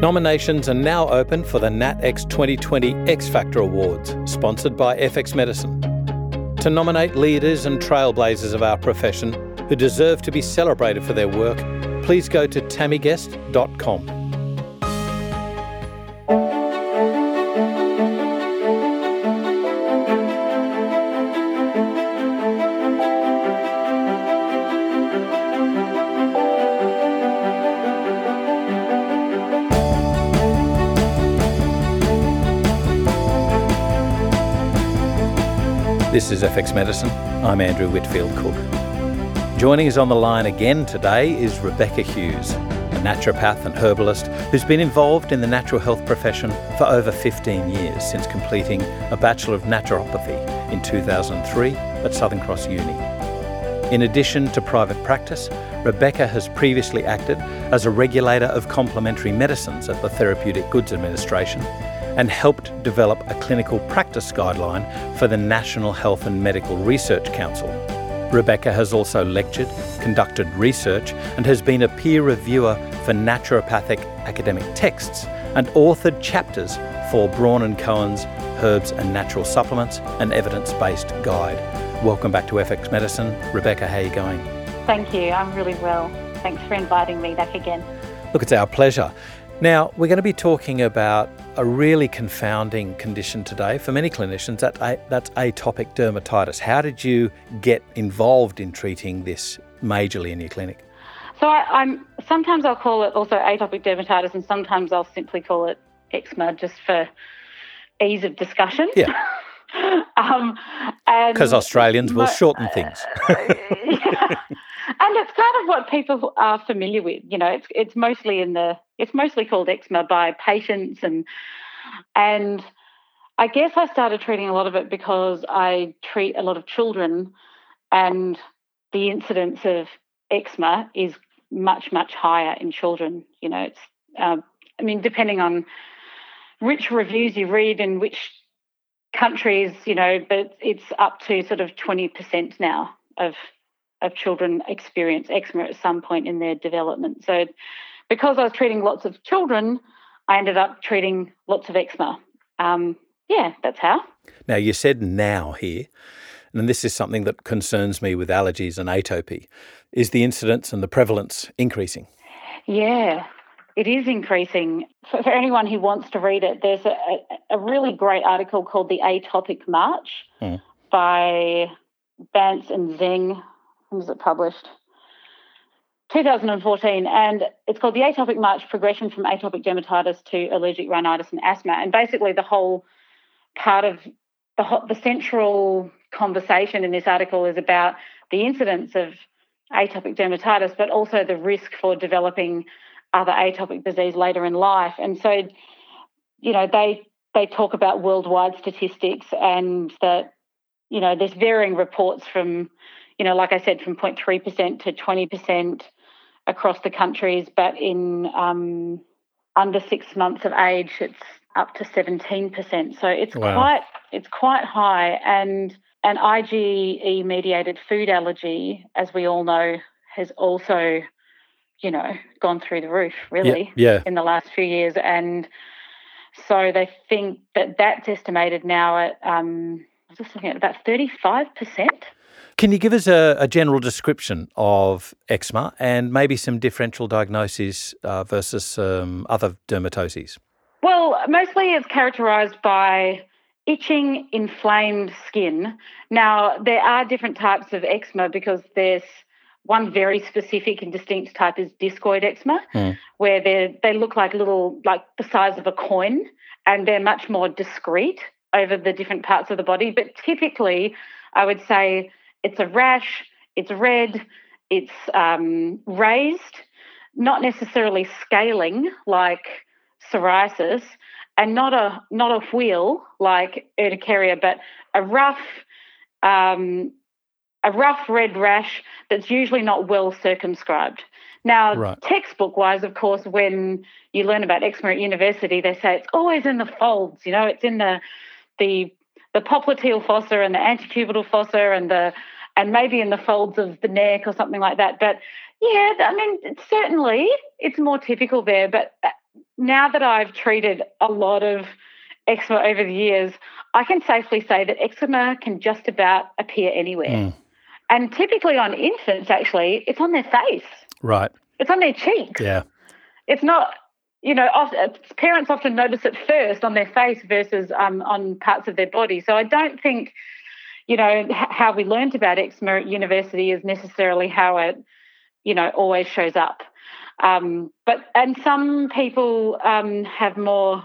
Nominations are now open for the NatX 2020 X Factor Awards, sponsored by FX Medicine. To nominate leaders and trailblazers of our profession who deserve to be celebrated for their work, please go to tammyguest.com. This is FX Medicine. I'm Andrew Whitfield Cook. Joining us on the line again today is Rebecca Hughes, a naturopath and herbalist who's been involved in the natural health profession for over 15 years since completing a Bachelor of Naturopathy in 2003 at Southern Cross Uni. In addition to private practice, Rebecca has previously acted as a regulator of complementary medicines at the Therapeutic Goods Administration and helped develop a clinical practice guideline for the National Health and Medical Research Council. Rebecca has also lectured, conducted research, and has been a peer reviewer for naturopathic academic texts and authored chapters for Braun and Cohen's Herbs and Natural Supplements, an evidence-based guide. Welcome back to FX Medicine. Rebecca, how are you going? Thank you. I'm really well. Thanks for inviting me back again. Look, it's our pleasure. Now, we're going to be talking about a really confounding condition today for many clinicians. That, that's atopic dermatitis. How did you get involved in treating this majorly in your clinic? So I, am sometimes I'll call it also atopic dermatitis, and sometimes I'll simply call it eczema, just for ease of discussion. Yeah. um, because Australians will shorten things. yeah. And it's kind of what people are familiar with. You know, it's it's mostly in the it's mostly called eczema by patients and and I guess I started treating a lot of it because I treat a lot of children and the incidence of eczema is much much higher in children. You know, it's uh, I mean depending on which reviews you read and which countries, you know, but it's up to sort of 20% now of of children experience eczema at some point in their development. So because I was treating lots of children, I ended up treating lots of eczema. Um, yeah, that's how. Now, you said now here, and this is something that concerns me with allergies and atopy. Is the incidence and the prevalence increasing? Yeah, it is increasing. For, for anyone who wants to read it, there's a, a, really great article called The Atopic March mm. by Bantz and Zheng. When was it published? 2014, and it's called The Atopic March Progression from Atopic Dermatitis to Allergic Rhinitis and Asthma. And basically, the whole part of the, the central conversation in this article is about the incidence of atopic dermatitis, but also the risk for developing other atopic disease later in life. And so, you know, they they talk about worldwide statistics and that, you know, there's varying reports from, you know, like I said, from 0.3% to 20% across the countries, but in um, under six months of age, it's up to 17%. So it's wow. quite it's quite high, and an IgE mediated food allergy, as we all know, has also you know, gone through the roof really yeah, yeah. in the last few years. And so they think that that's estimated now at, um, I was just looking at about 35%. Can you give us a, a general description of eczema and maybe some differential diagnoses uh, versus um, other dermatoses? Well, mostly it's characterised by itching, inflamed skin. Now, there are different types of eczema because there's one very specific and distinct type is discoid eczema, mm. where they they look like little, like the size of a coin, and they're much more discrete over the different parts of the body. But typically, I would say it's a rash, it's red, it's um, raised, not necessarily scaling like psoriasis, and not a not a wheal like urticaria, but a rough um, a rough red rash that's usually not well circumscribed. Now, right. textbook wise, of course, when you learn about eczema at university, they say it's always in the folds, you know, it's in the the the popliteal fossa and the antecubital fossa and the and maybe in the folds of the neck or something like that. But yeah, I mean, certainly it's more typical there. But uh, now that I've treated a lot of eczema over the years, I can safely say that eczema can just about appear anywhere. Mm. And typically on infants, actually, it's on their face. Right. It's on their cheeks. Yeah. It's not, you know, often, parents often notice it first on their face versus um, on parts of their body. So I don't think, you know, how we learned about eczema at university is necessarily how it, you know, always shows up. Um, but and some people um, have more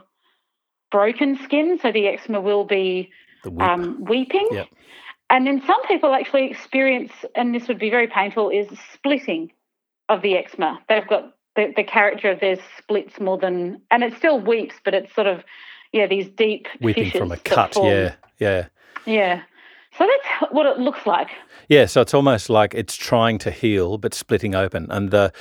broken skin, so the eczema will be um, weeping. Yep. And then some people actually experience, and this would be very painful, is splitting of the eczema. They've got the, the character of their splits more than, and it still weeps, but it's sort of, yeah, these deep weeping from a cut. Yeah, yeah, yeah. So that's what it looks like. Yeah, so it's almost like it's trying to heal but splitting open, and the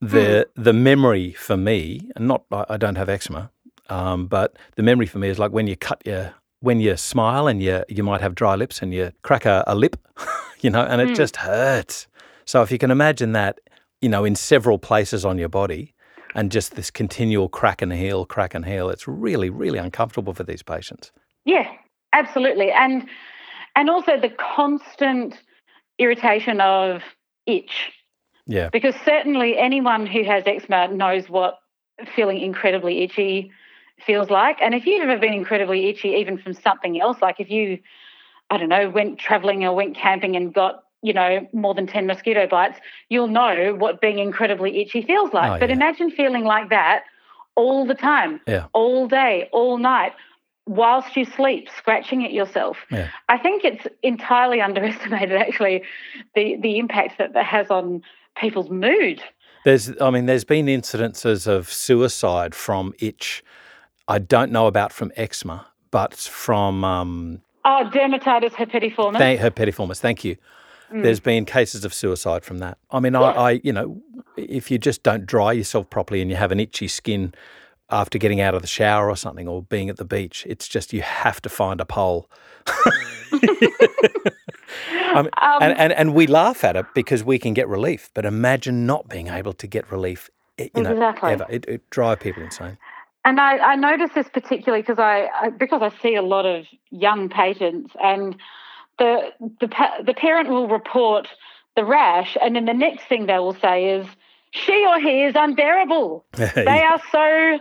the mm. the memory for me, and not I don't have eczema, um, but the memory for me is like when you cut your when you smile and you you might have dry lips and you crack a, a lip, you know, and it mm. just hurts. So if you can imagine that, you know, in several places on your body, and just this continual crack and heal, crack and heal, it's really really uncomfortable for these patients. Yeah, absolutely, and and also the constant irritation of itch yeah. Because certainly anyone who has eczema knows what feeling incredibly itchy feels like. And if you've ever been incredibly itchy, even from something else, like if you, I don't know, went traveling or went camping and got, you know, more than 10 mosquito bites, you'll know what being incredibly itchy feels like. Oh, but yeah. imagine feeling like that all the time, yeah. all day, all night, whilst you sleep, scratching at yourself. Yeah. I think it's entirely underestimated, actually, the, the impact that that has on people's mood. There's, I mean, there's been incidences of suicide from itch. I don't know about from eczema, but from um, oh, dermatitis herpetiformis. Th- herpetiformis. Thank you. Mm. There's been cases of suicide from that. I mean, yeah. I, I, you know, if you just don't dry yourself properly and you have an itchy skin after getting out of the shower or something or being at the beach, it's just you have to find a pole. um, and, and, and we laugh at it because we can get relief, but imagine not being able to get relief. You know, exactly. ever. It, it drive people insane. And I, I notice this particularly because I, I, because I see a lot of young patients, and the the the parent will report the rash, and then the next thing they will say is, "She or he is unbearable. they are so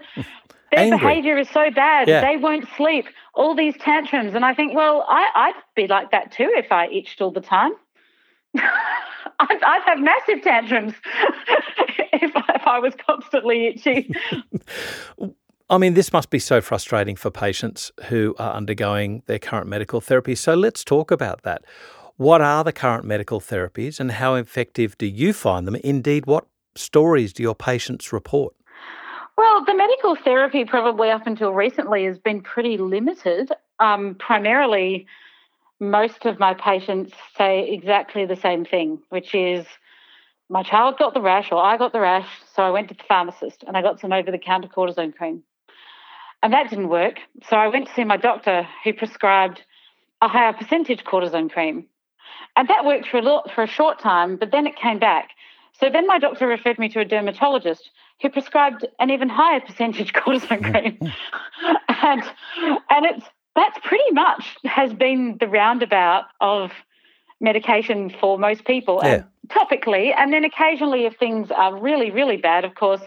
their Angry. behavior is so bad. Yeah. They won't sleep. All these tantrums. And I think, well, I, I'd be like that too if I itched all the time. I'd, I'd, have massive tantrums if, I, if I was constantly itchy. I mean, this must be so frustrating for patients who are undergoing their current medical therapy. So let's talk about that. What are the current medical therapies and how effective do you find them? Indeed, what stories do your patients report? Well, the medical therapy probably up until recently has been pretty limited. Um, primarily, most of my patients say exactly the same thing, which is my child got the rash or I got the rash, so I went to the pharmacist and I got some over the counter cortisone cream. And that didn't work. So I went to see my doctor who prescribed a higher percentage cortisone cream. And that worked for a, little, for a short time, but then it came back. So then my doctor referred me to a dermatologist who prescribed an even higher percentage cortisone cream. and and it's that's pretty much has been the roundabout of medication for most people yeah. and topically and then occasionally if things are really really bad of course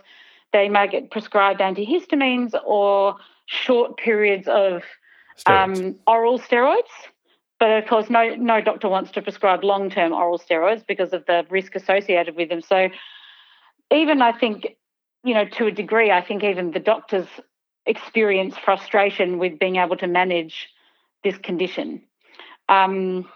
they may get prescribed antihistamines or short periods of um, oral steroids. But of course no no doctor wants to prescribe long-term oral steroids because of the risk associated with them. So even i think you know, to a degree, I think even the doctors experience frustration with being able to manage this condition. Um,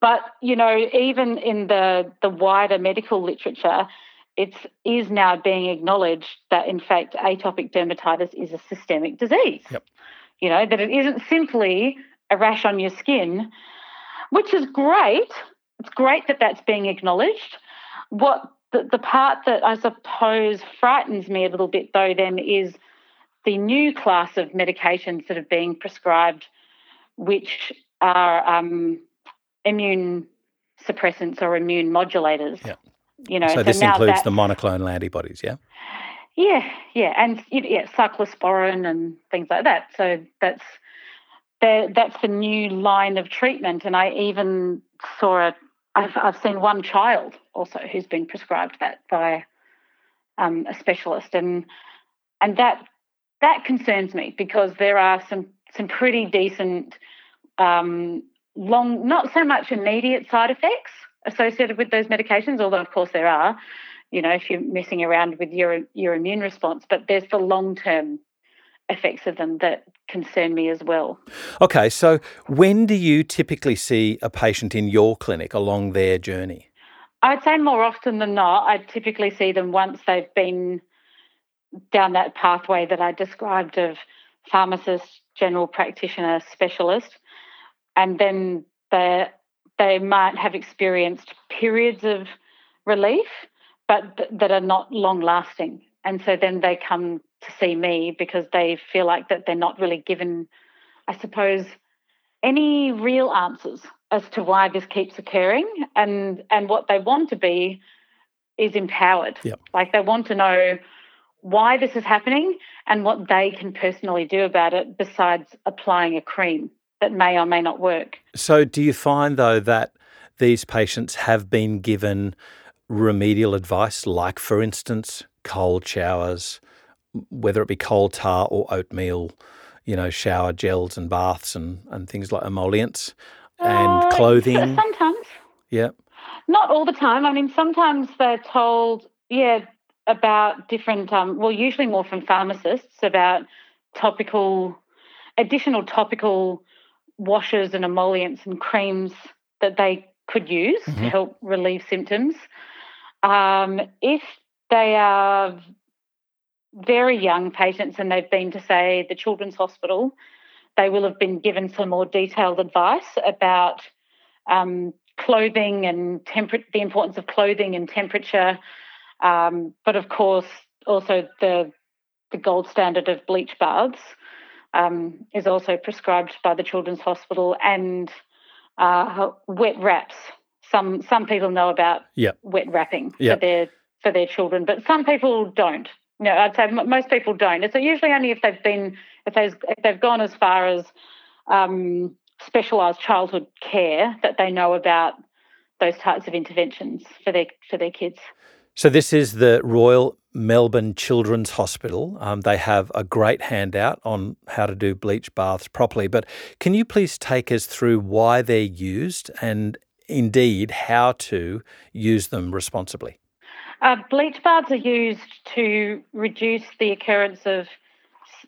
but you know, even in the the wider medical literature, it is now being acknowledged that in fact atopic dermatitis is a systemic disease. Yep. You know that it isn't simply a rash on your skin, which is great. It's great that that's being acknowledged. What the, the part that I suppose frightens me a little bit, though, then is the new class of medications that are being prescribed, which are um, immune suppressants or immune modulators. Yeah. You know, so, so this includes the monoclonal antibodies, yeah? Yeah, yeah, and yeah, cyclosporin and things like that. So that's the, that's the new line of treatment. And I even saw it. I've, I've seen one child also who's been prescribed that by um, a specialist, and and that that concerns me because there are some some pretty decent um, long, not so much immediate side effects associated with those medications, although of course there are. You know, if you're messing around with your your immune response, but there's the long term effects of them that concern me as well. Okay, so when do you typically see a patient in your clinic along their journey? I'd say more often than not, I typically see them once they've been down that pathway that I described of pharmacist, general practitioner, specialist, and then they they might have experienced periods of relief, but th- that are not long lasting, and so then they come to see me because they feel like that they're not really given, I suppose, any real answers as to why this keeps occurring and and what they want to be is empowered. Yep. Like they want to know why this is happening and what they can personally do about it besides applying a cream that may or may not work. So do you find though that these patients have been given remedial advice like for instance cold showers, whether it be coal tar or oatmeal, you know, shower gels and baths and, and things like emollients and Uh, clothing. Sometimes. Yeah. Not all the time. I mean, sometimes they're told, yeah, about different, um, well, usually more from pharmacists about topical, additional topical washes and emollients and creams that they could use Mhm. to help relieve symptoms. Um, if they are very young patients and they've been to, say, the Children's Hospital, they will have been given some more detailed advice about um, clothing and temper- the importance of clothing and temperature. Um, but of course, also the the gold standard of bleach baths um, is also prescribed by the Children's Hospital and uh, wet wraps. Some some people know about Yep. wet wrapping Yep. for their for their children, but some people don't. No, I'd say m- most people don't. It's usually only if they've been if they've if they've gone as far as um, specialised childhood care that they know about those types of interventions for their for their kids. So this is the Royal Melbourne Children's Hospital. Um, they have a great handout on how to do bleach baths properly. But can you please take us through why they're used and indeed how to use them responsibly? Uh, bleach baths are used to reduce the occurrence of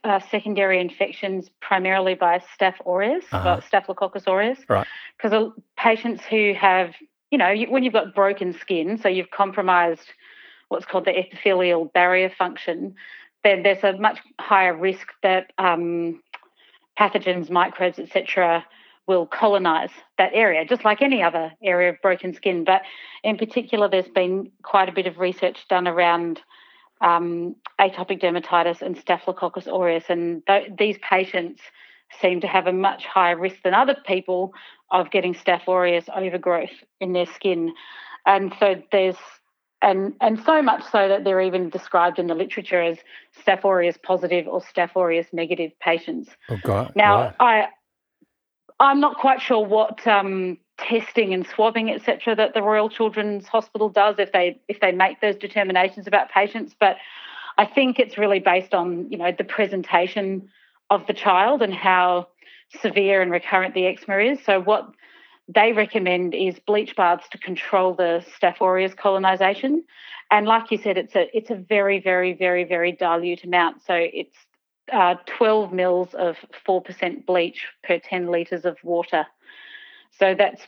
uh, secondary infections, primarily by Staph aureus, Uh-huh. Staphylococcus aureus. Right. Because patients who have, you know, you, when you've got broken skin, so you've compromised what's called the epithelial barrier function, then there's a much higher risk that um, pathogens, microbes, etc., will colonize that area, just like any other area of broken skin. But in particular, there's been quite a bit of research done around um, atopic dermatitis and Staphylococcus aureus, and th- these patients seem to have a much higher risk than other people of getting Staph aureus overgrowth in their skin. And so there's and and so much so that they're even described in the literature as Staph aureus positive or Staph aureus negative patients. Oh, God. Now, I I'm not quite sure what um, testing and swabbing, etc., that the Royal Children's Hospital does if they if they make those determinations about patients, but I think it's really based on you know the presentation of the child and how severe and recurrent the eczema is. So what they recommend is bleach baths to control the Staph aureus colonization. And like you said, it's a it's a very very very very dilute amount. So it's uh, 12 mils of 4% bleach per 10 litres of water. So that's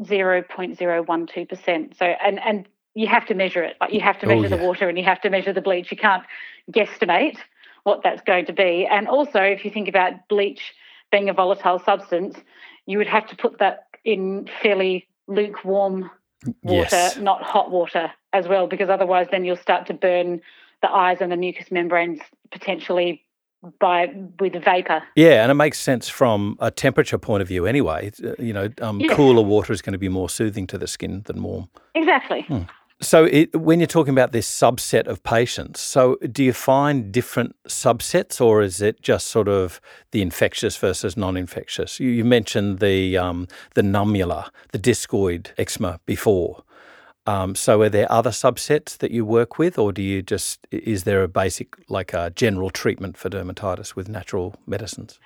0.012%. So, and, and you have to measure it. Like you have to Oh, measure the water and you have to measure the bleach. You can't guesstimate what that's going to be. And also, if you think about bleach being a volatile substance, you would have to put that in fairly lukewarm water, Yes. not hot water as well, because otherwise then you'll start to burn the eyes and the mucous membranes potentially by with vapor. Yeah, and it makes sense from a temperature point of view anyway. Uh, You know, um, Yes. cooler water is going to be more soothing to the skin than warm. Exactly. Hmm. So, it, when you're talking about this subset of patients, so do you find different subsets, or is it just sort of the infectious versus non-infectious? You, you mentioned the um, the nummular, the discoid eczema before. Um, so, are there other subsets that you work with, or do you just is there a basic like a general treatment for dermatitis with natural medicines?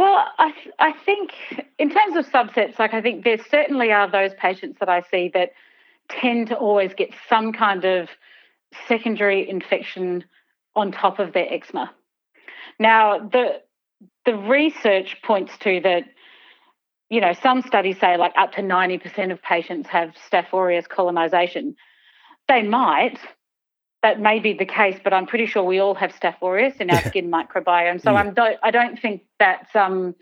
Well, I th- I think in terms of subsets, like I think there certainly are those patients that I see that tend to always get some kind of secondary infection on top of their eczema. Now, the the research points to that, you know, some studies say like up to 90% of patients have Staph aureus colonization. They might, that may be the case, but I'm pretty sure we all have Staph aureus in our skin microbiome. So yeah. I'm don't, I don't think that's um,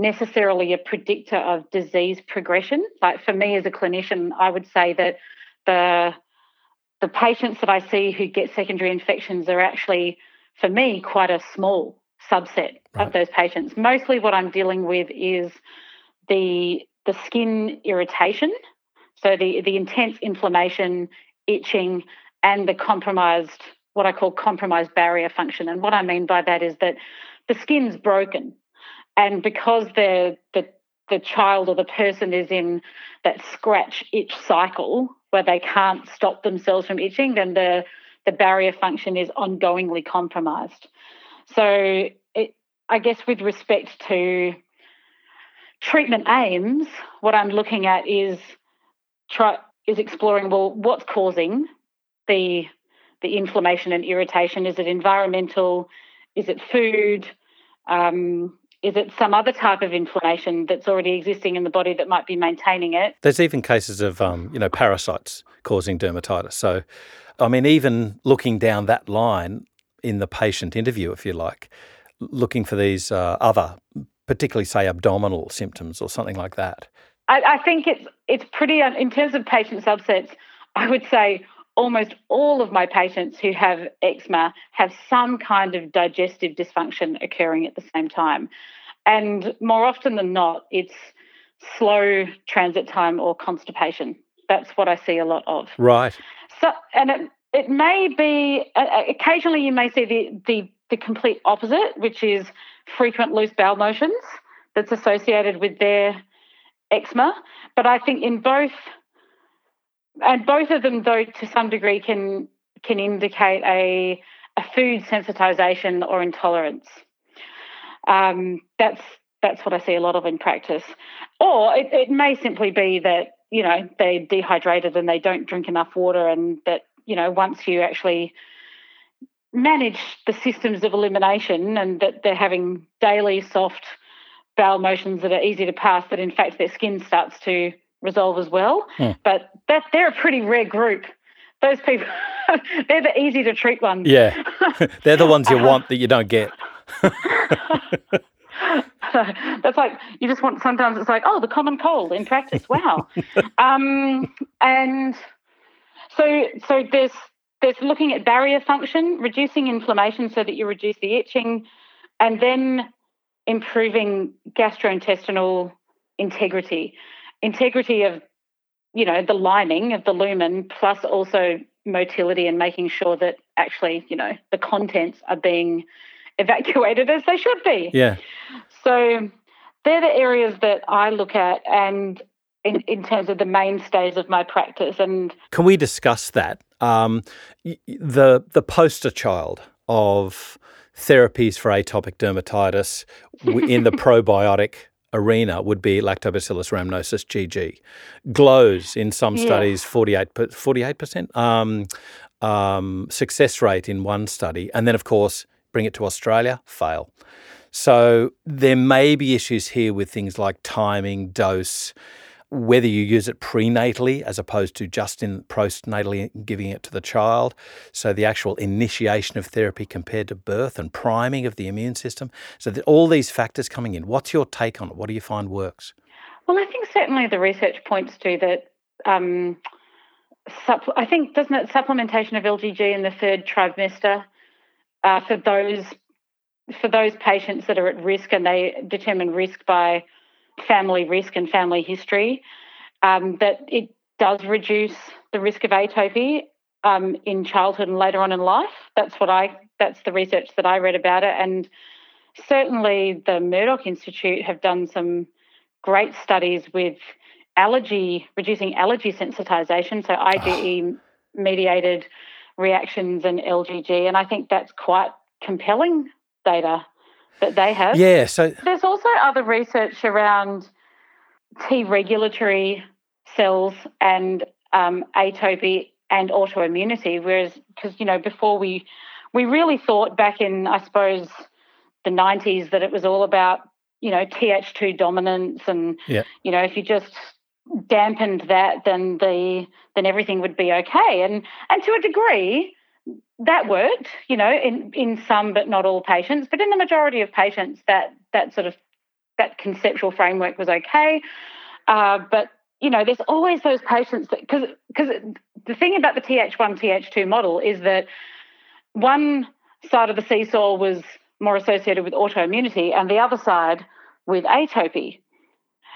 necessarily a predictor of disease progression. Like for me as a clinician, I would say that the the patients that I see who get secondary infections are actually, for me, quite a small subset right. of those patients. Mostly what I'm dealing with is the the skin irritation, so the the intense inflammation, itching, and the compromised what I call compromised barrier function. And what I mean by that is that the skin's broken and because the the the child or the person is in that scratch itch cycle where they can't stop themselves from itching, then the the barrier function is ongoingly compromised. So, it, I guess with respect to treatment aims, what I'm looking at is try is exploring well what's causing the the inflammation and irritation. Is it environmental? Is it food? Um, is it some other type of inflammation that's already existing in the body that might be maintaining it? There's even cases of, um, you know, parasites causing dermatitis. So, I mean, even looking down that line in the patient interview, if you like, looking for these uh, other, particularly say abdominal symptoms or something like that. I, I think it's it's pretty in terms of patient subsets. I would say almost all of my patients who have eczema have some kind of digestive dysfunction occurring at the same time. And more often than not, it's slow transit time or constipation. That's what I see a lot of. Right. So, and it, it may be uh, uh, occasionally you may see the, the the complete opposite, which is frequent loose bowel motions that's associated with their eczema. But I think in both and both of them, though, to some degree, can can indicate a a food sensitization or intolerance. Um, that's that's what I see a lot of in practice. Or it, it may simply be that you know they're dehydrated and they don't drink enough water, and that you know once you actually manage the systems of elimination and that they're having daily soft bowel motions that are easy to pass, that in fact their skin starts to resolve as well. Hmm. But that they're a pretty rare group. Those people, they're the easy to treat ones. Yeah, they're the ones you want that you don't get. that's like you just want. Sometimes it's like, oh, the common cold in practice. Wow. um, and so, so there's there's looking at barrier function, reducing inflammation so that you reduce the itching, and then improving gastrointestinal integrity integrity of you know the lining of the lumen plus also motility and making sure that actually you know the contents are being evacuated as they should be. Yeah. So they're the areas that i look at and in, in terms of the mainstays of my practice and can we discuss that? Um, the the poster child of therapies for atopic dermatitis in the probiotic arena would be Lactobacillus rhamnosus GG. Glows in some yeah. studies 48 48% um, um, success rate in one study, and then of course bring it to Australia, fail. So there may be issues here with things like timing, dose, whether you use it prenatally as opposed to just in postnatally giving it to the child. So the actual initiation of therapy compared to birth and priming of the immune system. So all these factors coming in. What's your take on it? What do you find works? Well, I think certainly the research points to that. Um, I think doesn't it supplementation of LGG in the third trimester uh, for those for those patients that are at risk and they determine risk by family risk and family history, um, that it does reduce the risk of atopy um, in childhood and later on in life. That's what I. That's the research that I read about it, and certainly the Murdoch Institute have done some great studies with allergy reducing allergy sensitization, so IgE mediated reactions and LGG, and I think that's quite compelling data that they have. Yeah. So there's also other research around T regulatory cells and um, atopy and autoimmunity. Whereas, because you know, before we we really thought back in, I suppose, the 90s that it was all about you know Th2 dominance, and yeah. you know, if you just dampened that, then the then everything would be okay. And and to a degree, that worked, you know, in, in some but not all patients. But in the majority of patients, that that sort of that conceptual framework was okay. Uh, but you know, there's always those patients that because because the thing about the Th1 Th2 model is that one side of the seesaw was more associated with autoimmunity, and the other side with atopy.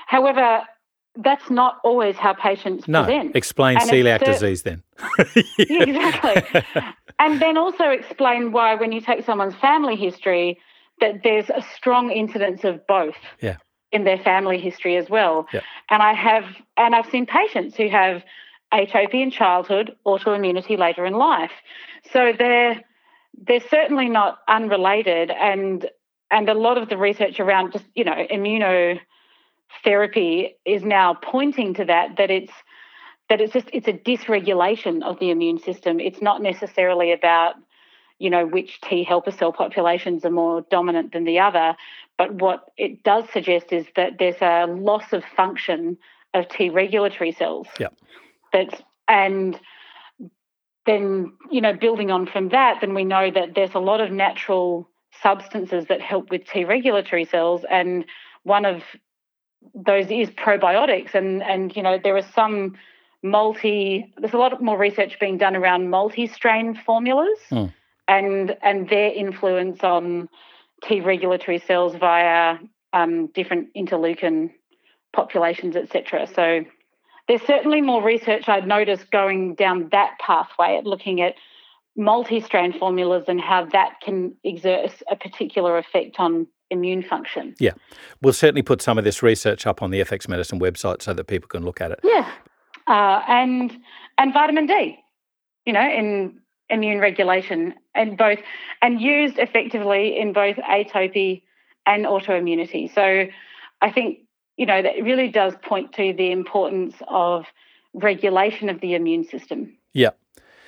However, that's not always how patients no, present. Explain and celiac disease then. yeah, exactly. and then also explain why, when you take someone's family history, that there's a strong incidence of both. Yeah. In their family history as well. Yeah. And I have, and I've seen patients who have atopy in childhood, autoimmunity later in life. So they're they're certainly not unrelated, and and a lot of the research around just you know immuno therapy is now pointing to that that it's that it's just it's a dysregulation of the immune system. It's not necessarily about you know which t helper cell populations are more dominant than the other but what it does suggest is that there's a loss of function of t regulatory cells. Yeah. That's and then you know building on from that then we know that there's a lot of natural substances that help with t regulatory cells and one of those is probiotics and and you know there are some multi there's a lot more research being done around multi-strain formulas mm. and and their influence on T regulatory cells via um, different interleukin populations, etc. So there's certainly more research I'd noticed going down that pathway at looking at multi-strain formulas and how that can exert a particular effect on immune function. Yeah. We'll certainly put some of this research up on the FX Medicine website so that people can look at it. Yeah. Uh, and and vitamin D, you know, in immune regulation and both and used effectively in both atopy and autoimmunity. So I think, you know, that really does point to the importance of regulation of the immune system. Yeah.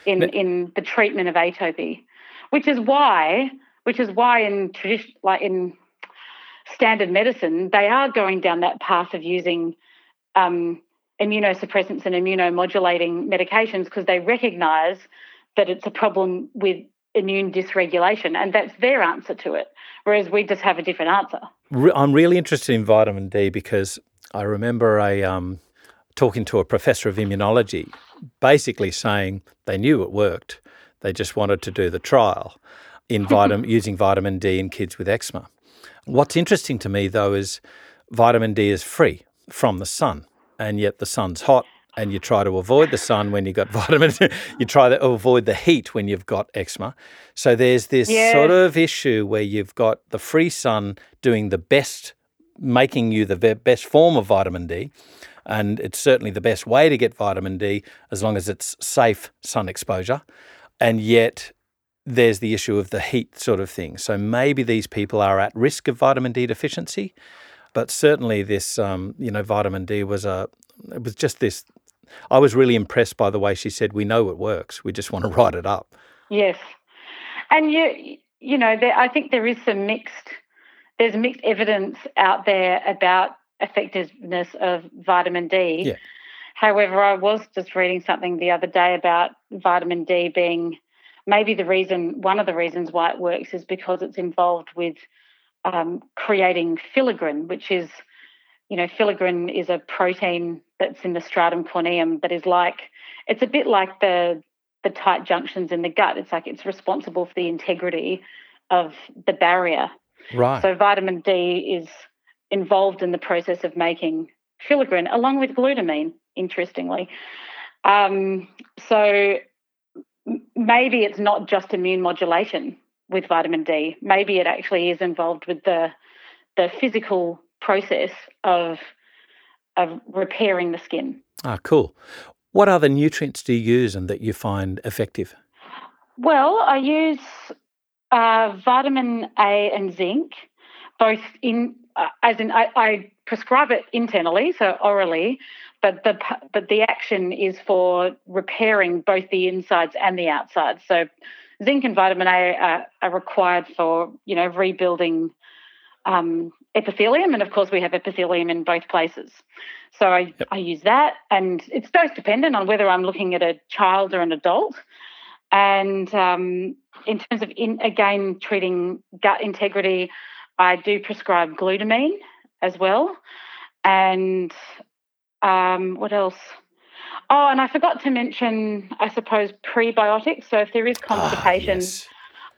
In in the treatment of atopy. Which is why which is why in tradition like in standard medicine, they are going down that path of using um, immunosuppressants and immunomodulating medications because they recognize that it's a problem with immune dysregulation, and that's their answer to it. Whereas we just have a different answer. I'm really interested in vitamin D because I remember a um, talking to a professor of immunology, basically saying they knew it worked, they just wanted to do the trial in vitamin using vitamin D in kids with eczema. What's interesting to me, though, is vitamin D is free from the sun, and yet the sun's hot, and you try to avoid the sun when you've got vitamin. you try to avoid the heat when you've got eczema. So there's this yeah. sort of issue where you've got the free sun doing the best, making you the best form of vitamin D. And it's certainly the best way to get vitamin D as long as it's safe sun exposure. And yet there's the issue of the heat sort of thing. So maybe these people are at risk of vitamin D deficiency, but certainly this, um, you know, vitamin D was a, it was just this. I was really impressed by the way she said, "We know it works. We just want to write it up." Yes, and you, you know, there, I think there is some mixed. There's mixed evidence out there about effectiveness of vitamin D. Yeah. However, I was just reading something the other day about vitamin D being maybe the reason, one of the reasons why it works is because it's involved with um, creating filaggrin, which is, you know, filaggrin is a protein that's in the stratum corneum that is like, it's a bit like the the tight junctions in the gut. It's like it's responsible for the integrity of the barrier. Right. So vitamin D is involved in the process of making filaggrin along with glutamine, interestingly. Um, so maybe it's not just immune modulation with vitamin D. Maybe it actually is involved with the the physical process of of repairing the skin. Ah, cool. What other nutrients do you use and that you find effective? Well, I use uh, vitamin A and zinc, both in uh, as in I, I, prescribe it internally, so orally, but the but the action is for repairing both the insides and the outsides. So zinc and vitamin A are, are required for you know rebuilding um, epithelium, and of course we have epithelium in both places. So I, yep. I use that, and it's dose dependent on whether I'm looking at a child or an adult. And um, in terms of in, again treating gut integrity, I do prescribe glutamine as well, and um, what else? Oh, and I forgot to mention, I suppose, prebiotics. So if there is constipation, oh, yes.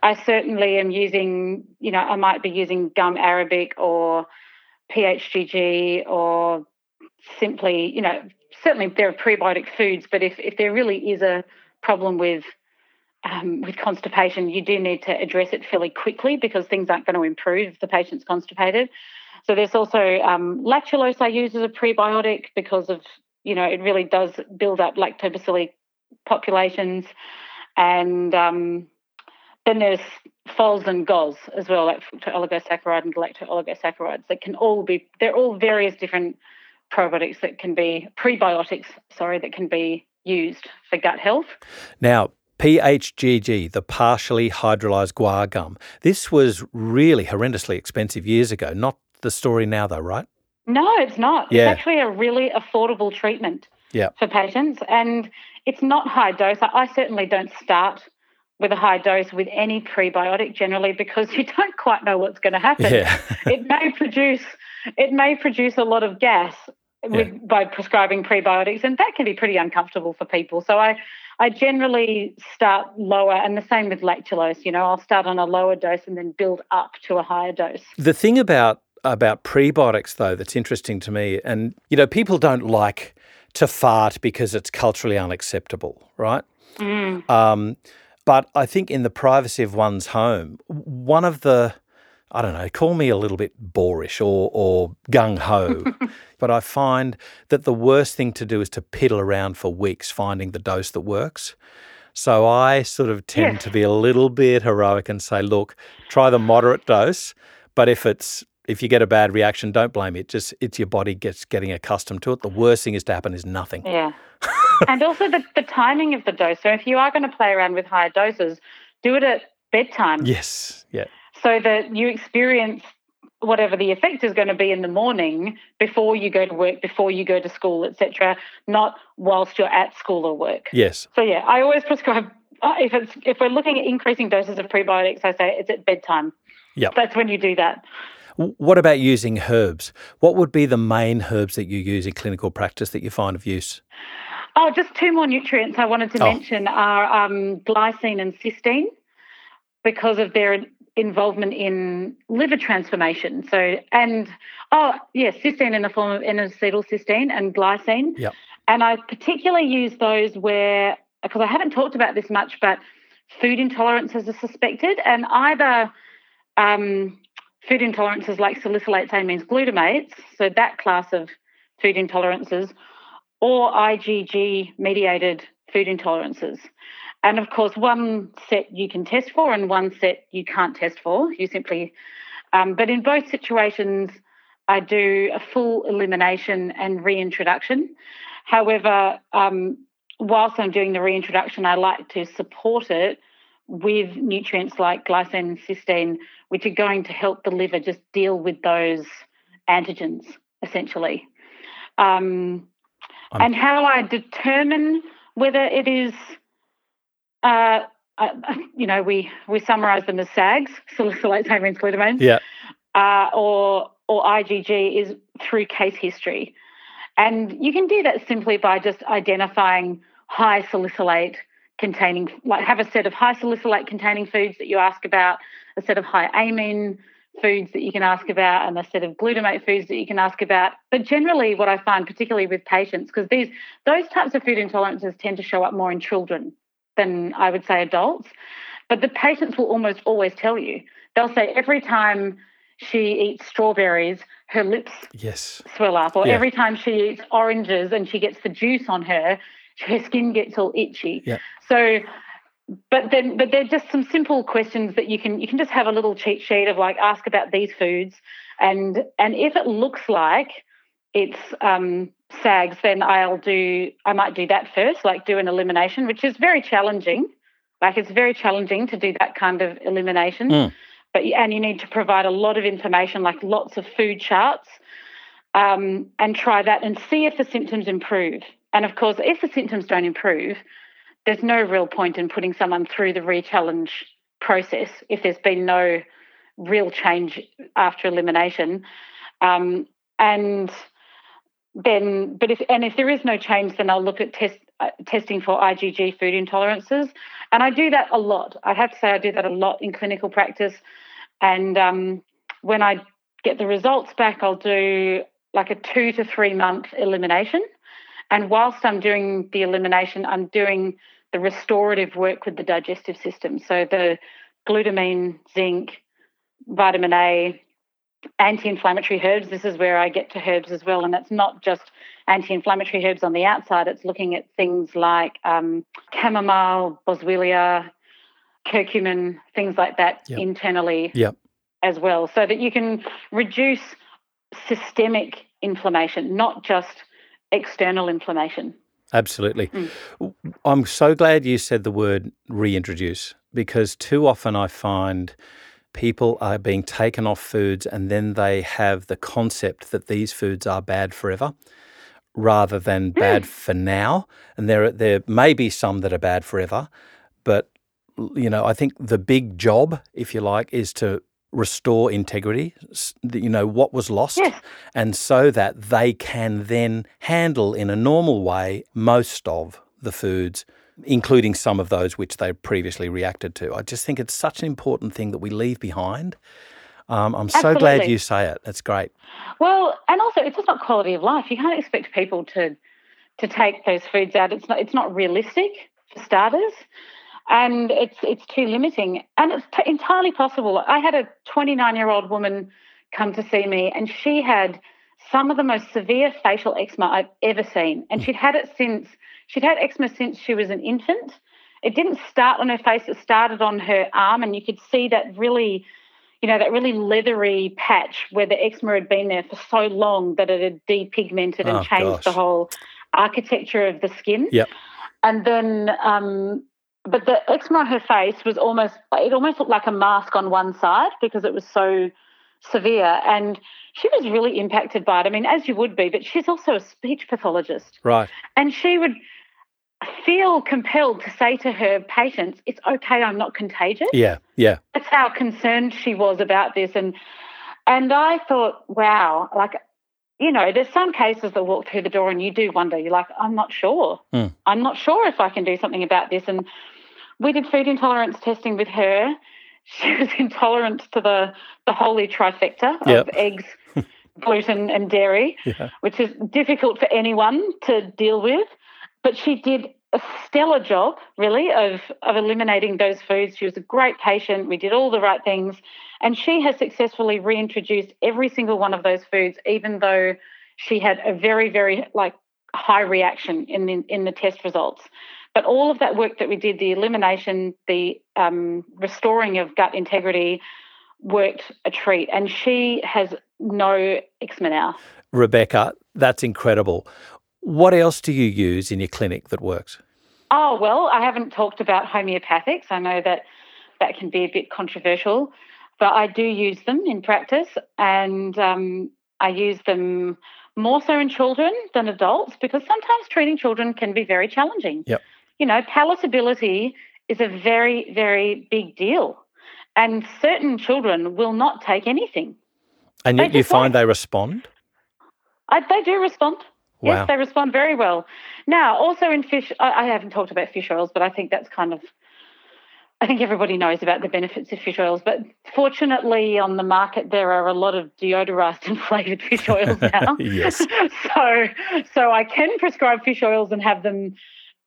I certainly am using, you know, I might be using gum arabic or PHGG or simply, you know, certainly there are prebiotic foods, but if, if there really is a problem with um, with constipation, you do need to address it fairly quickly because things aren't going to improve if the patient's constipated. So there's also um, lactulose I use as a prebiotic because of, you know, it really does build up lactobacilli populations. And um, then there's FOS and GOS as well, like fructooligosaccharides and galacto-oligosaccharides that can all be, they're all various different probiotics that can be, prebiotics, sorry, that can be used for gut health. Now, PHGG, the partially hydrolyzed guar gum. This was really horrendously expensive years ago. Not the story now, though, right? No, it's not. Yeah. It's actually a really affordable treatment yeah. for patients, and it's not high dose. I certainly don't start with a high dose with any prebiotic generally because you don't quite know what's going to happen. Yeah. it may produce it may produce a lot of gas with, yeah. by prescribing prebiotics, and that can be pretty uncomfortable for people. So I I generally start lower, and the same with lactulose. You know, I'll start on a lower dose and then build up to a higher dose. The thing about about prebiotics, though, that's interesting to me, and you know, people don't like to fart because it's culturally unacceptable, right? Mm. Um, but I think in the privacy of one's home, one of the I don't know, call me a little bit boorish or, or gung ho, but I find that the worst thing to do is to piddle around for weeks finding the dose that works. So I sort of tend to be a little bit heroic and say, look, try the moderate dose, but if it's if you get a bad reaction, don't blame it. Just it's your body gets getting accustomed to it. The worst thing is to happen is nothing. Yeah. and also the, the timing of the dose. So if you are going to play around with higher doses, do it at bedtime. Yes. Yeah. So that you experience whatever the effect is going to be in the morning before you go to work, before you go to school, etc. Not whilst you're at school or work. Yes. So yeah, I always prescribe uh, if it's if we're looking at increasing doses of prebiotics, I say it's at bedtime. Yeah. That's when you do that. What about using herbs? What would be the main herbs that you use in clinical practice that you find of use? Oh, just two more nutrients I wanted to oh. mention are um, glycine and cysteine because of their involvement in liver transformation. So, and oh, yes, yeah, cysteine in the form of N-acetylcysteine and glycine. Yep. And I particularly use those where, because I haven't talked about this much, but food intolerances are suspected, and either um, food intolerances like salicylates, amines, glutamates, so that class of food intolerances, or IgG mediated food intolerances. And of course, one set you can test for and one set you can't test for. You simply, um, but in both situations, I do a full elimination and reintroduction. However, um, whilst I'm doing the reintroduction, I like to support it with nutrients like glycine and cysteine, which are going to help the liver just deal with those antigens essentially. Um, and how I determine whether it is, uh, uh, you know, we we summarise them as SAGs, salicylates, amines, glutamines, yeah, uh, or or IgG is through case history, and you can do that simply by just identifying high salicylate containing, like have a set of high salicylate containing foods that you ask about, a set of high amine foods that you can ask about and a set of glutamate foods that you can ask about. But generally, what I find, particularly with patients, because these those types of food intolerances tend to show up more in children than I would say adults. But the patients will almost always tell you. They'll say every time she eats strawberries, her lips yes. swell up, or Yeah. every time she eats oranges and she gets the juice on her, her skin gets all itchy. Yeah. So, but then, but they're just some simple questions that you can you can just have a little cheat sheet of like ask about these foods, and and if it looks like it's um, SAGs, then I'll do I might do that first, like do an elimination, which is very challenging. Like it's very challenging to do that kind of elimination. Mm. But and you need to provide a lot of information, like lots of food charts, um, and try that and see if the symptoms improve. And of course, if the symptoms don't improve, there's no real point in putting someone through the re-challenge process if there's been no real change after elimination. Um, and then, but if and if there is no change, then I'll look at test uh, testing for IgG food intolerances, and I do that a lot. I have to say I do that a lot in clinical practice, and um, when I get the results back, I'll do like a two to three month elimination, and whilst I'm doing the elimination, I'm doing the restorative work with the digestive system. So the glutamine, zinc, vitamin A, anti-inflammatory herbs. This is where I get to herbs as well, and it's not just anti-inflammatory herbs on the outside. It's looking at things like um, chamomile, boswellia, curcumin, things like that Yep. internally Yep. as well, so that you can reduce systemic inflammation, not just external inflammation. Absolutely. Mm. I'm so glad you said the word reintroduce because too often I find people are being taken off foods and then they have the concept that these foods are bad forever rather than bad for now. And there, there may be some that are bad forever, but you know, I think the big job, if you like, is to restore integrity, you know, what was lost, Yes. and so that they can then handle in a normal way most of the foods, including some of those which they previously reacted to. I just think it's such an important thing that we leave behind. Um, I'm so glad you say it. That's great. Well, and also it's just not quality of life. You can't expect people to to take those foods out. It's not it's not realistic for starters, and it's it's too limiting. And it's t- entirely possible. I had a 29 year old woman come to see me, and she had some of the most severe facial eczema I've ever seen, and she'd had it since she'd had eczema since she was an infant. It didn't start on her face; it started on her arm, and you could see that really you know, that really leathery patch where the eczema had been there for so long that it had depigmented and Oh, changed the whole architecture of the skin. Yep. And then, um, but the eczema on her face was almost, it almost looked like a mask on one side because it was so severe. And she was really impacted by it. I mean, as you would be, but she's also a speech pathologist. Right. And she would feel compelled to say to her patients, it's okay, I'm not contagious Yeah. Yeah. that's how concerned she was about this and and I thought, wow, like you know, there's some cases that walk through the door and you do wonder, you're like, I'm not sure. Mm. I'm not sure if I can do something about this. And we did food intolerance testing with her. She was intolerant to the the holy trifecta of Yep. eggs, gluten and dairy Yeah. which is difficult for anyone to deal with. But she did a stellar job, really, of, of eliminating those foods. She was a great patient. We did all the right things. And she has successfully reintroduced every single one of those foods, even though she had a very, very like high reaction in the, in the test results. But all of that work that we did, the elimination, the um, restoring of gut integrity, worked a treat. And she has no eczema now. Rebecca, that's incredible. What else do you use in your clinic that works? Oh, well, I haven't talked about homeopathics. I know that that can be a bit controversial, but I do use them in practice and um, I use them more so in children than adults because sometimes treating children can be very challenging. Yep. You know, palatability is a very, very big deal. And certain children will not take anything. And yet you find they respond? I, they do respond. Wow. Yes, they respond very well. Now, also in fish, I, I haven't talked about fish oils, but I think that's kind of I think everybody knows about the benefits of fish oils, but fortunately on the market there are a lot of deodorized and flavored fish oils now. yes. so so I can prescribe fish oils and have them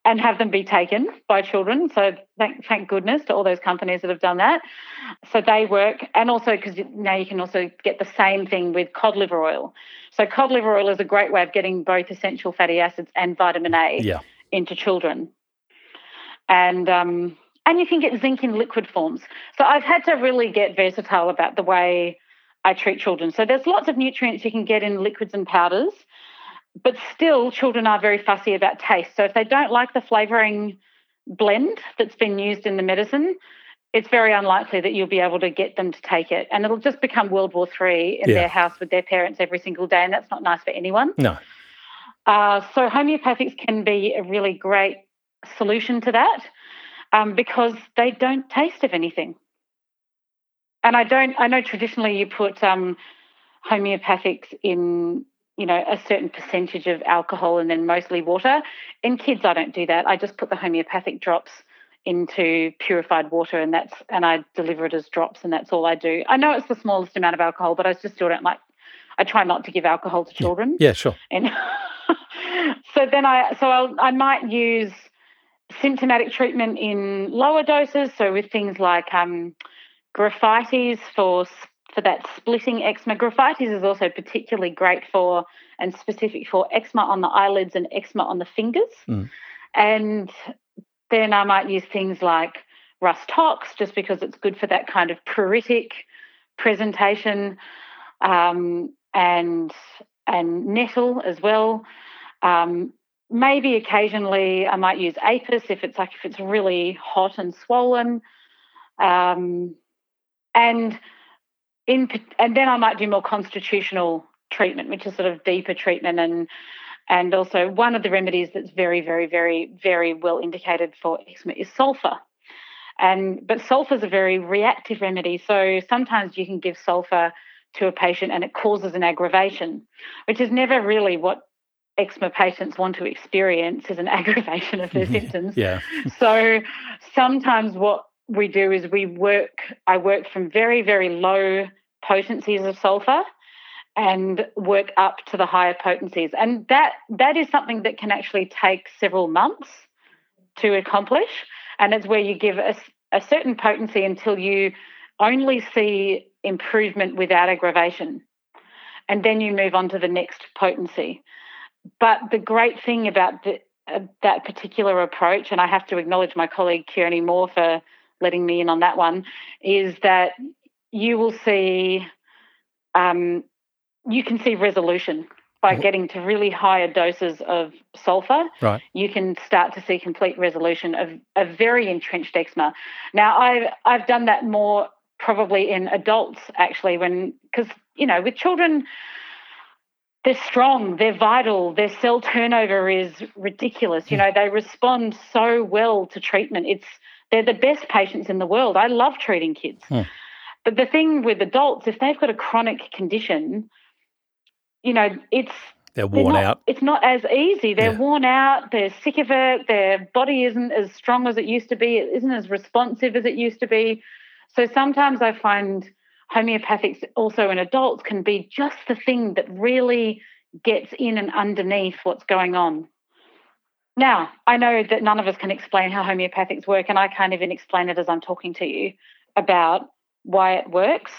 and have them be taken by children. So thank, thank goodness to all those companies that have done that. So they work, and also because now you can also get the same thing with cod liver oil. So cod liver oil is a great way of getting both essential fatty acids and vitamin A Yeah. into children. And um, and you can get zinc in liquid forms. So I've had to really get versatile about the way I treat children. So there's lots of nutrients you can get in liquids and powders, but still children are very fussy about taste. So if they don't like the flavoring blend that's been used in the medicine, it's very unlikely that you'll be able to get them to take it. And it'll just become World War Three in Yeah. their house with their parents every single day, and that's not nice for anyone. No. Uh, so homeopathics can be a really great solution to that um, because they don't taste of anything. And I don't. I know traditionally you put um, homeopathics in, you know, a certain percentage of alcohol and then mostly water. In kids, I don't do that. I just put the homeopathic drops into purified water, and that's and I deliver it as drops, and that's all I do. I know it's the smallest amount of alcohol, but I just still don't like. I try not to give alcohol to children. Yeah, sure. And so then I so I'll, I might use symptomatic treatment in lower doses. So with things like um, graphites for for that splitting eczema. Graphites is also particularly great for and specific for eczema on the eyelids and eczema on the fingers. Mm. And then I might use things like Rhus tox just because it's good for that kind of pruritic presentation. Um, and and nettle as well. Um, maybe occasionally I might use apis if it's like if it's really hot and swollen. Um, and in and then I might do more constitutional treatment, which is sort of deeper treatment and and also one of the remedies that's very very very very well indicated for eczema is sulfur. And but sulfur is a very reactive remedy, so sometimes you can give sulfur to a patient and it causes an aggravation, which is never really what eczema patients want to experience is an aggravation of their symptoms. Yeah. So sometimes what we do is we work, I work from very, very low potencies of sulfur and work up to the higher potencies. And that that is something that can actually take several months to accomplish. And it's where you give a, a certain potency until you only see improvement without aggravation. And then you move on to the next potency. But the great thing about the, uh, that particular approach, and I have to acknowledge my colleague Kioni Moore for letting me in on that one, is that you will see, um, you can see resolution by getting to really higher doses of sulfur. Right. You can start to see complete resolution of a very entrenched eczema. Now, I've I've done that more probably in adults actually, when because you know with children they're strong, they're vital, their cell turnover is ridiculous. You know, they respond so well to treatment. It's they're the best patients in the world. I love treating kids. Hmm. But the thing with adults, if they've got a chronic condition, you know, it's They're they're worn not- out. It's not as easy. They're Yeah. worn out. They're sick of it. Their body isn't as strong as it used to be. It isn't as responsive as it used to be. So sometimes I find homeopathics also in adults can be just the thing that really gets in and underneath what's going on. Now, I know that none of us can explain how homeopathics work, and I can't even explain it as I'm talking to you about why it works,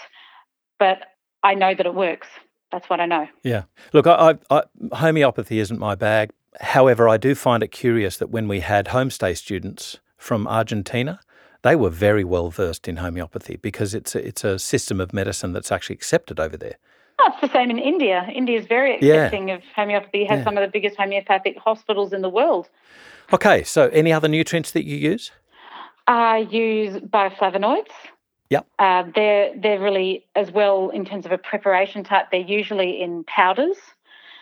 but I know that it works. That's what I know. Yeah. Look, I, I, I, homeopathy isn't my bag. However, I do find it curious that when we had homestay students from Argentina, they were very well versed in homeopathy because it's a, it's a system of medicine that's actually accepted over there. Oh, it's the same in India. India is very Yeah. accepting of homeopathy. Has Yeah. some of the biggest homeopathic hospitals in the world. Okay, so any other nutrients that you use? I use bioflavonoids. Yep. Uh, they're they're really as well in terms of a preparation type. They're usually in powders,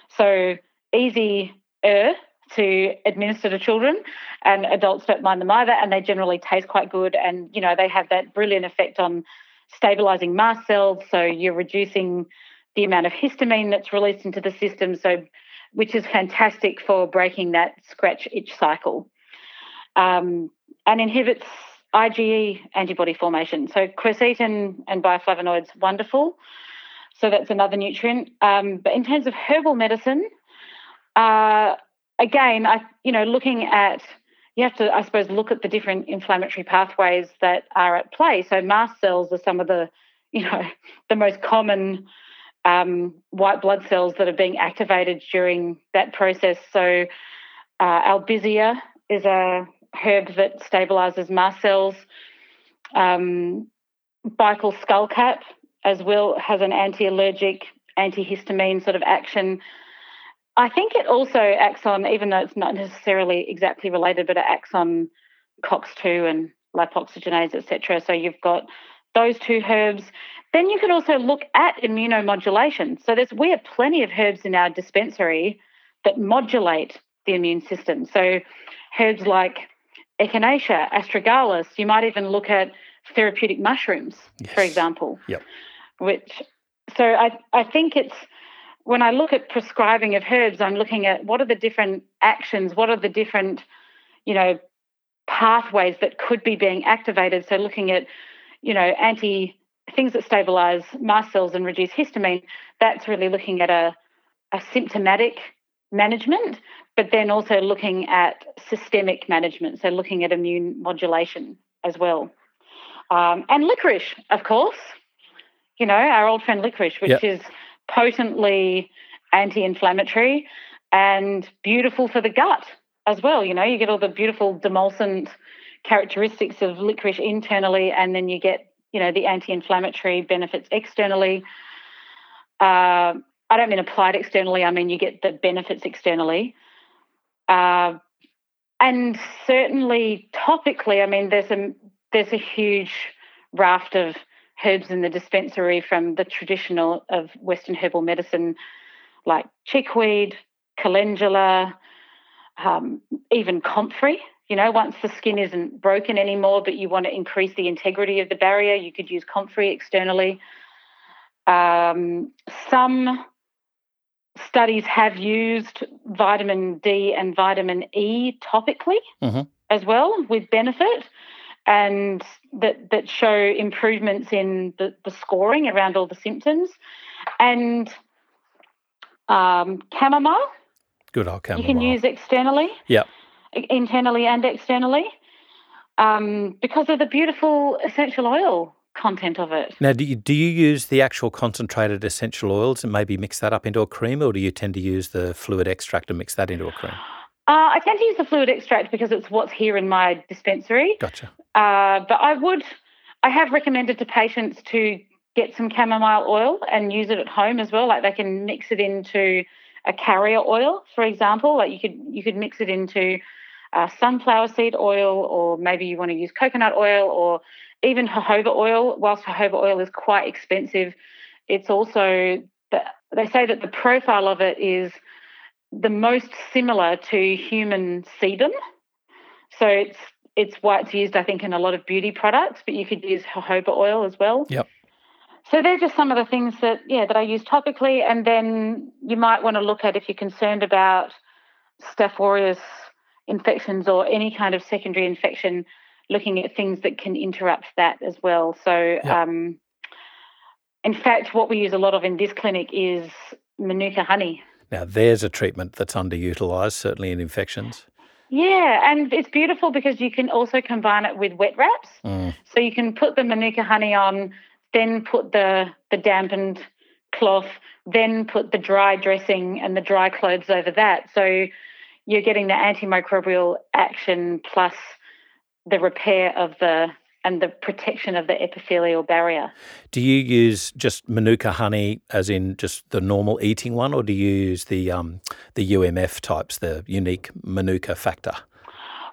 so easy to administer to children, and adults don't mind them either. And they generally taste quite good, and you know they have that brilliant effect on stabilizing mast cells. So you're reducing the amount of histamine that's released into the system. So which is fantastic for breaking that scratch itch cycle, um, and inhibits IgE antibody formation. So quercetin and bioflavonoids, wonderful. So that's another nutrient. Um, but in terms of herbal medicine, uh, again, I you know looking at you have to I suppose look at the different inflammatory pathways that are at play. So mast cells are some of the you know the most common um, white blood cells that are being activated during that process. So uh, albizia is a herb that stabilizes mast cells. Um, Baikal skullcap as well has an anti-allergic, antihistamine sort of action. I think it also acts on, even though it's not necessarily exactly related, but it acts on COX2 and lipoxygenase, etc. So you've got those two herbs. Then you can also look at immunomodulation. So there's we have plenty of herbs in our dispensary that modulate the immune system. So herbs like echinacea, astragalus. You might even look at therapeutic mushrooms, yes. for example. Yep. Which so I I think it's when I look at prescribing of herbs, I'm looking at what are the different actions, what are the different, you know, pathways that could be being activated. So looking at, you know, anti things that stabilize mast cells and reduce histamine, that's really looking at a, a symptomatic management, but then also looking at systemic management, so looking at immune modulation as well. Um, and licorice, of course, you know, our old friend licorice, which yep. is potently anti inflammatory and beautiful for the gut as well. You know, you get all the beautiful demulcent characteristics of licorice internally, and then you get you know, the anti-inflammatory benefits externally. Uh, I don't mean applied externally. I mean you get the benefits externally. Uh, and certainly topically, I mean there's a there's a huge raft of herbs in the dispensary from the traditional of Western herbal medicine, like chickweed, calendula, um, even comfrey. You know, once the skin isn't broken anymore, but you want to increase the integrity of the barrier, you could use comfrey externally. Um, some studies have used vitamin D and vitamin E topically mm-hmm. as well with benefit and that that show improvements in the, the scoring around all the symptoms. And um, chamomile. Good old chamomile you can use externally. Yep internally and externally um, because of the beautiful essential oil content of it. Now, do you, do you use the actual concentrated essential oils and maybe mix that up into a cream, or do you tend to use the fluid extract and mix that into a cream? Uh, I tend to use the fluid extract because it's what's here in my dispensary. Gotcha. Uh, but I would, I have recommended to patients to get some chamomile oil and use it at home as well. Like they can mix it into a carrier oil, for example. Like you could you could mix it into uh, sunflower seed oil, or maybe you want to use coconut oil, or even jojoba oil. Whilst jojoba oil is quite expensive, it's also they say that the profile of it is the most similar to human sebum. So it's it's why it's used, I think, in a lot of beauty products, but you could use jojoba oil as well. Yep. So they're just some of the things that yeah that I use topically, and then you might want to look at if you're concerned about Staph aureus infections or any kind of secondary infection, looking at things that can interrupt that as well. So, um, in fact, what we use a lot of in this clinic is Manuka honey. Now, there's a treatment that's underutilized, certainly in infections. Yeah, and it's beautiful because you can also combine it with wet wraps. Mm. So you can put the Manuka honey on, then put the the dampened cloth, then put the dry dressing and the dry clothes over that. So you're getting the antimicrobial action plus the repair of the and the protection of the epithelial barrier. Do you use just Manuka honey, as in just the normal eating one, or do you use the um, the UMF types, the unique Manuka factor?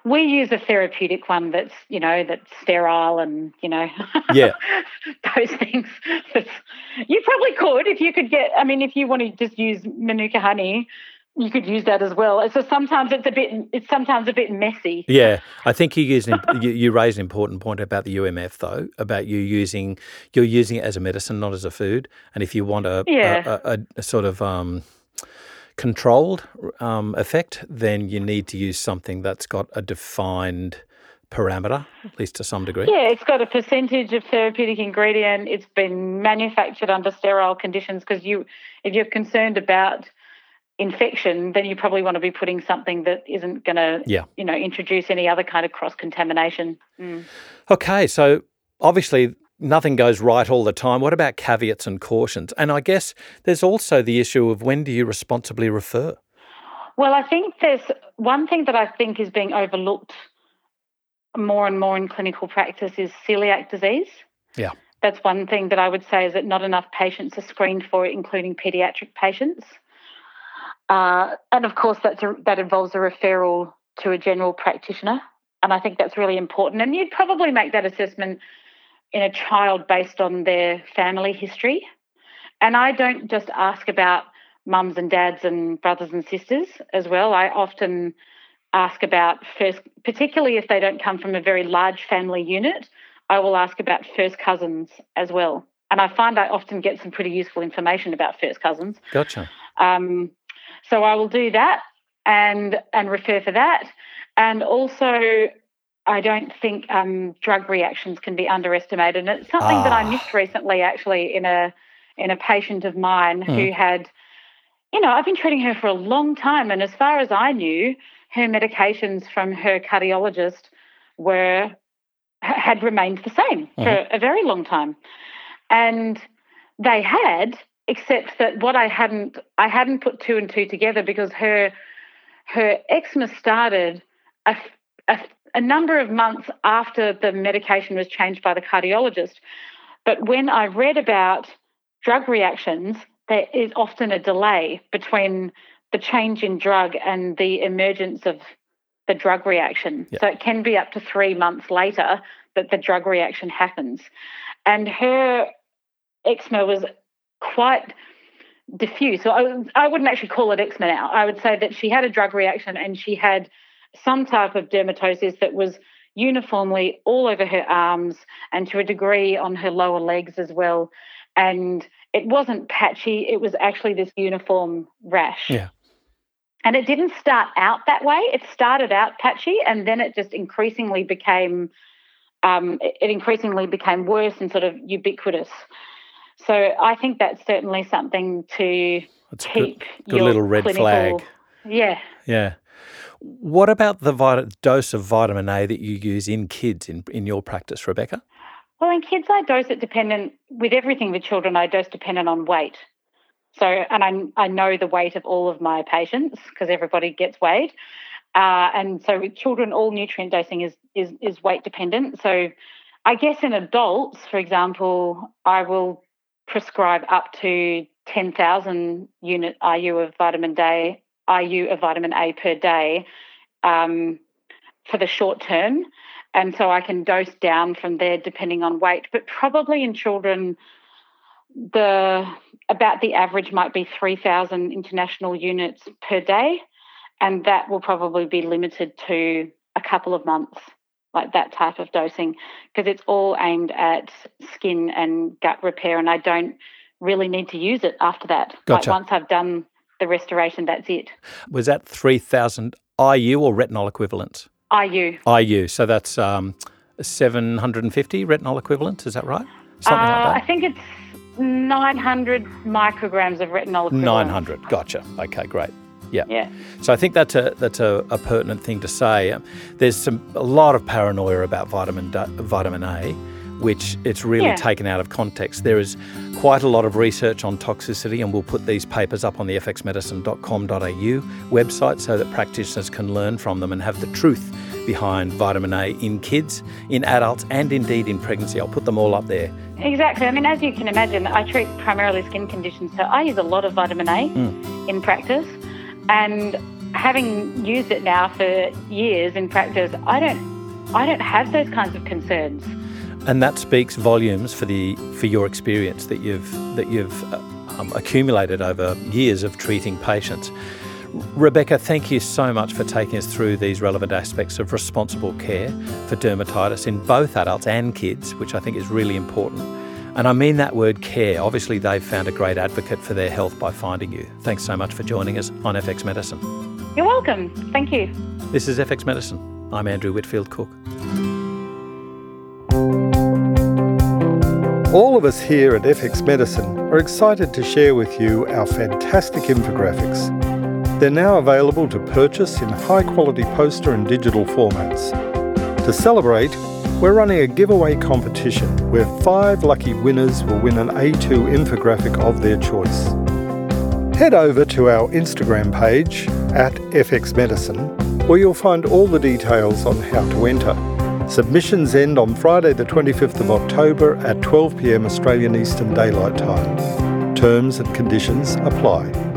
We use a therapeutic one that's you know that's sterile and you know yeah those things. you probably could if you could get. I mean, if you want to just use Manuka honey, you could use that as well. So sometimes it's a bit it's sometimes a bit messy. Yeah, I think you use you, you raise an important point about the UMF though, about you using you're using it as a medicine, not as a food. And if you want a yeah. a, a, a, sort of um, controlled um, effect, then you need to use something that's got a defined parameter, at least to some degree. Yeah, it's got a percentage of therapeutic ingredient. It's been manufactured under sterile conditions because you, if you're concerned about infection, then you probably want to be putting something that isn't going to, yeah. you know, introduce any other kind of cross contamination. Mm. Okay, so obviously nothing goes right all the time. What about caveats and cautions? And I guess there's also the issue of when do you responsibly refer? Well, I think there's one thing that I think is being overlooked more and more in clinical practice is celiac disease. Yeah. That's one thing that I would say is that not enough patients are screened for it, including paediatric patients. Uh, and of course, that's a, that involves a referral to a general practitioner. And I think that's really important. And you'd probably make that assessment in a child based on their family history. And I don't just ask about mums and dads and brothers and sisters as well. I often ask about first, particularly if they don't come from a very large family unit, I will ask about first cousins as well. And I find I often get some pretty useful information about first cousins. Gotcha. Um, so I will do that and and refer for that. And also, I don't think um, drug reactions can be underestimated. And it's something ah. that I ah. missed recently, actually, in a in a patient of mine mm. who had, you know, I've been treating her for a long time, and as far as I knew, her medications from her cardiologist were had remained the same mm-hmm. for a very long time, and they had except that what I hadn't I hadn't put two and two together because her her eczema started a, a, a number of months after the medication was changed by the cardiologist. But when I read about drug reactions, there is often a delay between the change in drug and the emergence of the drug reaction. Yep. So it can be up to three months later that the drug reaction happens. And her eczema was quite diffuse. So I, I wouldn't actually call it eczema now. I would say that she had a drug reaction and she had some type of dermatosis that was uniformly all over her arms and to a degree on her lower legs as well. And it wasn't patchy, it was actually this uniform rash. Yeah. And it didn't start out that way. It started out patchy and then it just increasingly became um, it increasingly became worse and sort of ubiquitous. So I think that's certainly something to that's keep. Good, good little red clinical, flag. Yeah. Yeah. What about the vit- dose of vitamin A that you use in kids in, in your practice, Rebecca? Well, in kids, I dose it dependent, with everything with children, I dose dependent on weight. So, and I, I know the weight of all of my patients because everybody gets weighed. Uh, and so with children, all nutrient dosing is, is, is weight dependent. So I guess in adults, for example, I will prescribe up to 10,000 unit IU of vitamin D, IU of vitamin A per day um, for the short term. And so I can dose down from there depending on weight. But probably in children, the about the average might be 3,000 international units per day. And that will probably be limited to a couple of months like that type of dosing because it's all aimed at skin and gut repair and I don't really need to use it after that. Gotcha. Like once I've done the restoration, that's it. Was that 3,000 IU or retinol equivalent? IU. IU. So that's um, 750 retinol equivalent, is that right? Something uh, like that? I think it's 900 micrograms of retinol equivalent. 900. Gotcha. Okay, great. Yeah. Yeah. So I think that's a that's a, a pertinent thing to say. Um, there's some a lot of paranoia about vitamin D, vitamin A, which it's really yeah. taken out of context. There is quite a lot of research on toxicity, and we'll put these papers up on the fxmedicine.com.au website so that practitioners can learn from them and have the truth behind vitamin A in kids, in adults, and indeed in pregnancy. I'll put them all up there. Exactly. I mean, as you can imagine, I treat primarily skin conditions, so I use a lot of vitamin A mm. in practice. And having used it now for years in practice, I don't, I don't have those kinds of concerns. And that speaks volumes for the for your experience that you've that you've um, accumulated over years of treating patients. Rebecca, thank you so much for taking us through these relevant aspects of responsible care for dermatitis in both adults and kids, which I think is really important. And I mean that word care. Obviously, they've found a great advocate for their health by finding you. Thanks so much for joining us on FX Medicine. You're welcome. Thank you. This is FX Medicine. I'm Andrew Whitfield Cook. All of us here at FX Medicine are excited to share with you our fantastic infographics. They're now available to purchase in high quality poster and digital formats. To celebrate, we're running a giveaway competition where five lucky winners will win an A2 infographic of their choice. Head over to our Instagram page at FX Medicine, where you'll find all the details on how to enter. Submissions end on Friday, the 25th of October at 12 pm Australian Eastern Daylight Time. Terms and conditions apply.